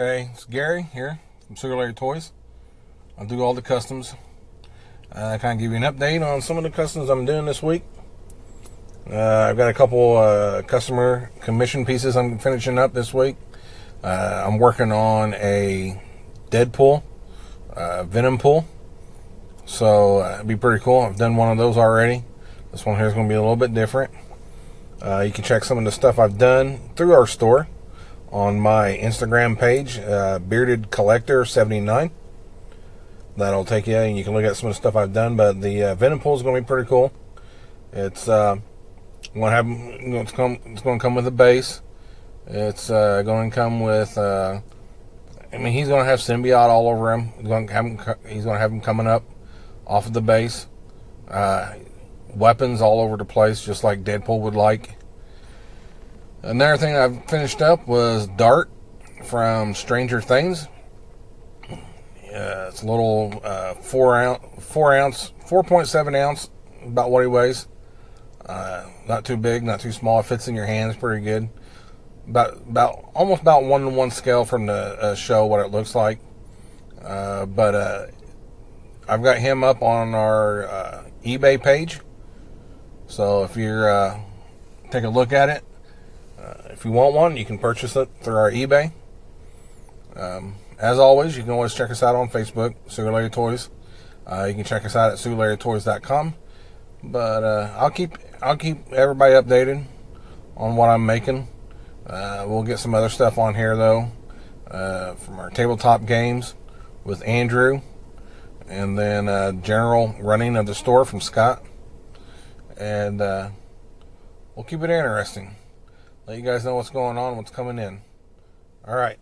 Hey, it's Gary here from Sugar Larry Toys. I do all the customs. I uh, kind of give you an update on some of the customs I'm doing this week. Uh, I've got a couple uh, customer commission pieces I'm finishing up this week. Uh, I'm working on a Deadpool uh, Venom pool, so uh, it'd be pretty cool. I've done one of those already. This one here is going to be a little bit different. you can check some of the stuff I've done through our store on my Instagram page, uh, Bearded Collector 79. That'll take you, and you can look at some of the stuff I've done. But the uh, Venom pool is going to be pretty cool. It's uh, going to have it's going to come with a base. It's uh, going to come with. Uh, I mean, he's going to have symbiote all over him. He's going to have him. Going to have him coming up off of the base. Uh, weapons all over the place, just like Deadpool would like. Another thing I finished up was Dart from Stranger Things. Uh, it's a little uh, four ounce, four ounce, four point seven ounce, about what he weighs. Uh, not too big, not too small. It fits in your hands pretty good. About about almost about one to one scale from the uh, show what it looks like. Uh, but uh, I've got him up on our eBay page. So if you're take a look at it, uh, if you want one, you can purchase it through our eBay. Um, as always, you can always check us out on Facebook, Sugar Toys. Uh, you can check us out at sugarlarrytoys.com. But uh, I'll keep I'll keep everybody updated on what I'm making. Uh, we'll get some other stuff on here though uh, from our tabletop games with Andrew, and then general running of the store from Scott, and we'll keep it interesting let you guys know what's going on, what's coming in. All right.